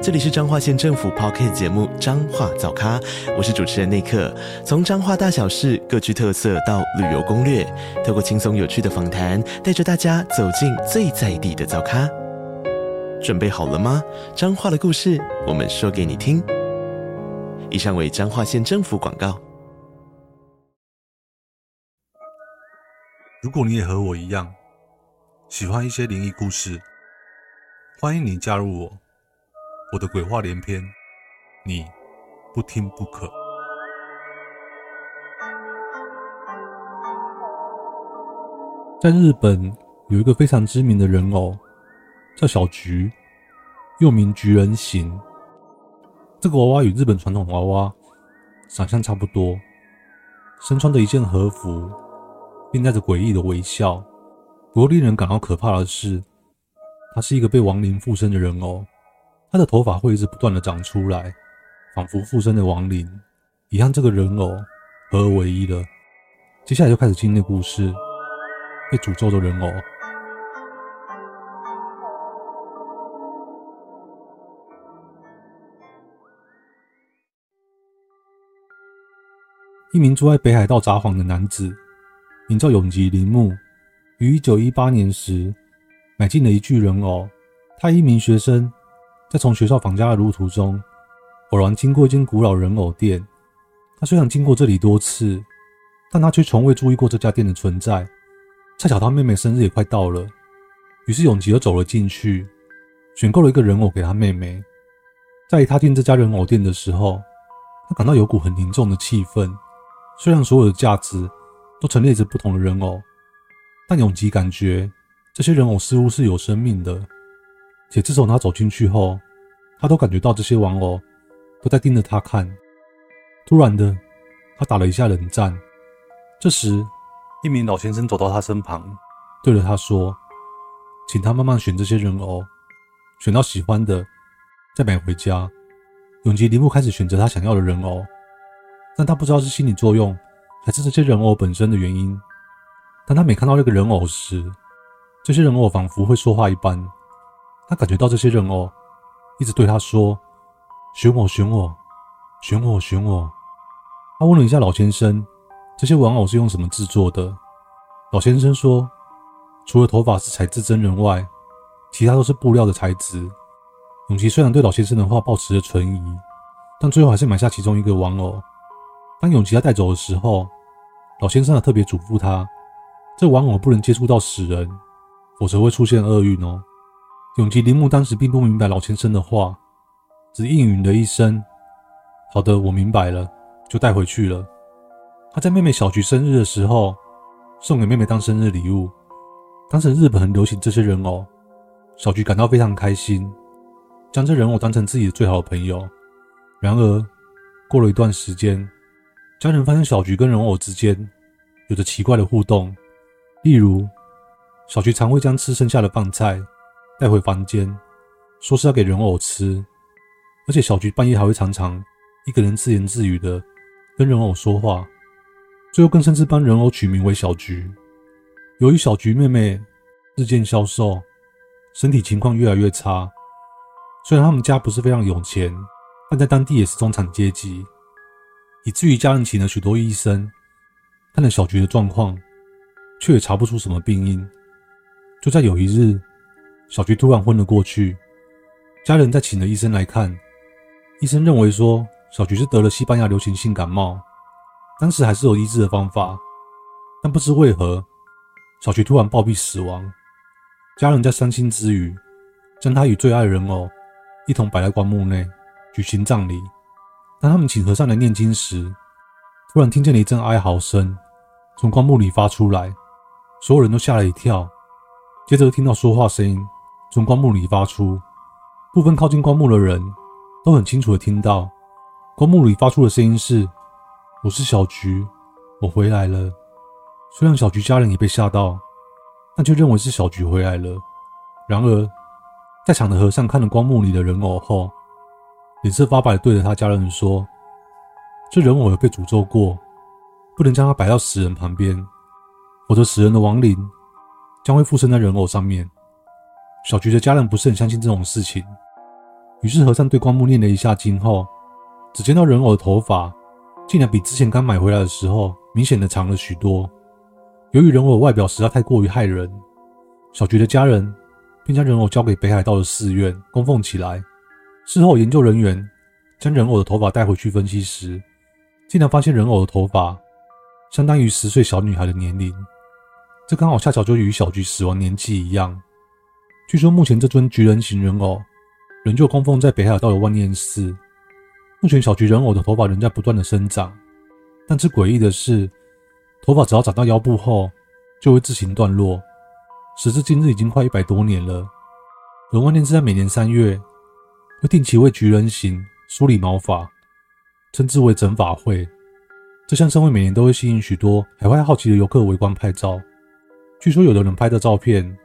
这里是彰化县政府 Podcast 节目《彰化早咖》，我是主持人内克。从彰化大小事各具特色到旅游攻略，透过轻松有趣的访谈，带着大家走进最在地的早咖。准备好了吗？彰化的故事，我们说给你听。以上为彰化县政府广告。如果你也和我一样喜欢一些灵异故事，欢迎你加入我。我的鬼话连篇，你不听不可。在日本有一个非常知名的人偶，叫小菊，又名菊人形。这个娃娃与日本传统娃娃长相差不多，身穿着一件和服，并带着诡异的微笑。不过令人感到可怕的是，它是一个被亡灵附身的人偶。他的头发会一直不断的长出来，仿佛附身的亡灵，已和这个人偶合而为一了。接下来就开始今天的故事：被诅咒的人偶。一名住在北海道札幌的男子，名叫永吉铃木，于一九一八年时买进了一具人偶。他一名学生。在从学校返家的路途中，偶然经过一间古老人偶店。他虽然经过这里多次，但他却从未注意过这家店的存在。恰巧他妹妹生日也快到了，于是永吉又走了进去，选购了一个人偶给他妹妹。在一踏进这家人偶店的时候，他感到有股很凝重的气氛。虽然所有的架子都陈列着不同的人偶，但永吉感觉这些人偶似乎是有生命的。且自从他走进去后，他都感觉到这些玩偶都在盯着他看。突然的，他打了一下冷战。这时，一名老先生走到他身旁，对着他说：“请他慢慢选这些人偶，选到喜欢的再买回家。”永吉铃木开始选择他想要的人偶，但他不知道是心理作用还是这些人偶本身的原因。当他每看到那个人偶时，这些人偶仿佛会说话一般。他感觉到这些人偶一直对他说：“选我，选我，选我，选我。”他问了一下老先生：“这些玩偶是用什么制作的？”老先生说：“除了头发是材质真人外，其他都是布料的材质。”永吉虽然对老先生的话抱持着存疑，但最后还是买下其中一个玩偶。当永吉要带走的时候，老先生还特别嘱咐他：“这玩偶不能接触到死人，否则会出现厄运哦。”永吉铃木当时并不明白老先生的话，只应允了一声：“好的，我明白了。”就带回去了。他在妹妹小菊生日的时候送给妹妹当生日礼物。当时日本很流行这些人偶，小菊感到非常开心，将这人偶当成自己的最好朋友。然而，过了一段时间，家人发现小菊跟人偶之间有着奇怪的互动，例如，小菊常会将吃剩下的饭菜。带回房间，说是要给人偶吃，而且小菊半夜还会常常一个人自言自语的跟人偶说话，最后更甚至帮人偶取名为小菊。由于小菊妹妹日渐消瘦，身体情况越来越差，虽然他们家不是非常有钱，但在当地也是中产阶级，以至于家人请了许多医生，看了小菊的状况，却也查不出什么病因。就在有一日。小菊突然昏了过去，家人再请了医生来看，医生认为说小菊是得了西班牙流行性感冒，当时还是有医治的方法，但不知为何，小菊突然暴毙死亡。家人在伤心之余，将她与最爱人偶一同摆在棺木内举行葬礼。当他们请和尚来念经时，突然听见了一阵哀嚎声从棺木里发出来，所有人都吓了一跳，接着听到说话声音。从棺木里发出，部分靠近棺木的人都很清楚地听到，棺木里发出的声音是：“我是小菊，我回来了。”虽然小菊家人也被吓到，但却认为是小菊回来了。然而，在场的和尚看了棺木里的人偶后，脸色发白对着他家人说：“这人偶有被诅咒过，不能将它摆到死人旁边，否则死人的亡灵将会附身在人偶上面。”小菊的家人不是很相信这种事情，于是和尚对棺木念了一下经后，只见到人偶的头发竟然比之前刚买回来的时候明显的长了许多。由于人偶外表实在太过于骇人，小菊的家人便将人偶交给北海道的寺院供奉起来。事后，研究人员将人偶的头发带回去分析时，竟然发现人偶的头发相当于十岁小女孩的年龄，这刚好恰巧就与小菊死亡年纪一样。据说，目前这尊菊人形人偶仍旧供奉在北海道的万念寺。目前，小菊人偶的头发仍在不断的生长，但是诡异的是，头发只要长到腰部后就会自行断落。时至今日，已经快一百多年了。而万念寺在每年三月。会定期为菊人形梳理毛发，称之为整发会。这项盛会每年都会吸引许多海外好奇的游客围观拍照。据说有的人拍的照片，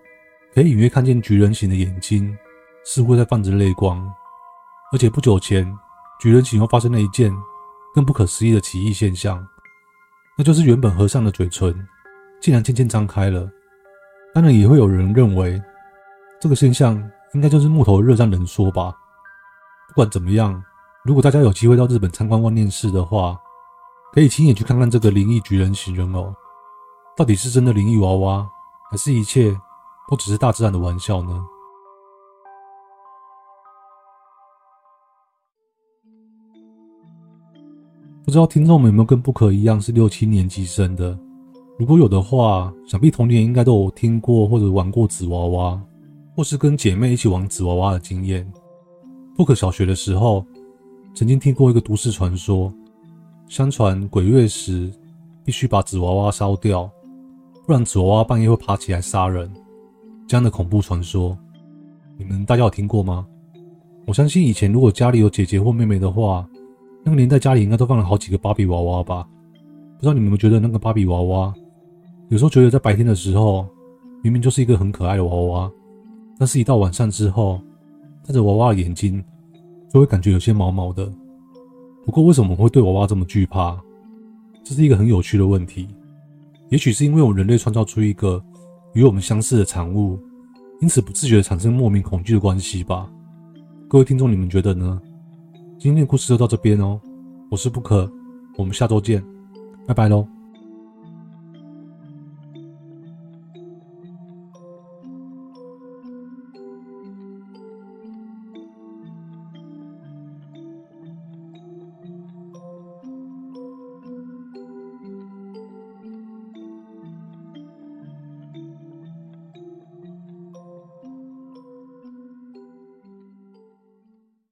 可以隐约看见菊人形的眼睛似乎在泛着泪光。而且不久前，菊人形又发生了一件更不可思议的奇异现象，那就是原本合上的嘴唇竟然渐渐张开了。当然，也会有人认为这个现象应该就是木头热胀冷缩吧。不管怎么样，如果大家有机会到日本参观万念寺的话，可以亲眼去看看这个灵异菊人形人偶，到底是真的灵异娃娃，还是一切都只是大自然的玩笑呢？不知道听众们有没有跟不可一样是六七年级生的？如果有的话，想必童年应该都有听过或者玩过纸娃娃，或是跟姐妹一起玩纸娃娃的经验。不可小学的时候，曾经听过一个都市传说，相传鬼月时必须把纸娃娃烧掉，不然纸娃娃半夜会爬起来杀人。这样的恐怖传说，你们大家有听过吗？我相信以前如果家里有姐姐或妹妹的话，那个年代家里应该都放了好几个芭比娃娃吧？不知道你们有没有觉得那个芭比娃娃，有时候觉得在白天的时候明明就是一个很可爱的娃娃，但是一到晚上之后。看着娃娃的眼睛，就会感觉有些毛毛的。不过，为什么会对娃娃这么惧怕？这是一个很有趣的问题。也许是因为我们人类创造出一个与我们相似的产物，因此不自觉地产生莫名恐惧的关系吧。各位听众，你们觉得呢？今天的故事就到这边哦。我是不可我们下周见，拜拜喽。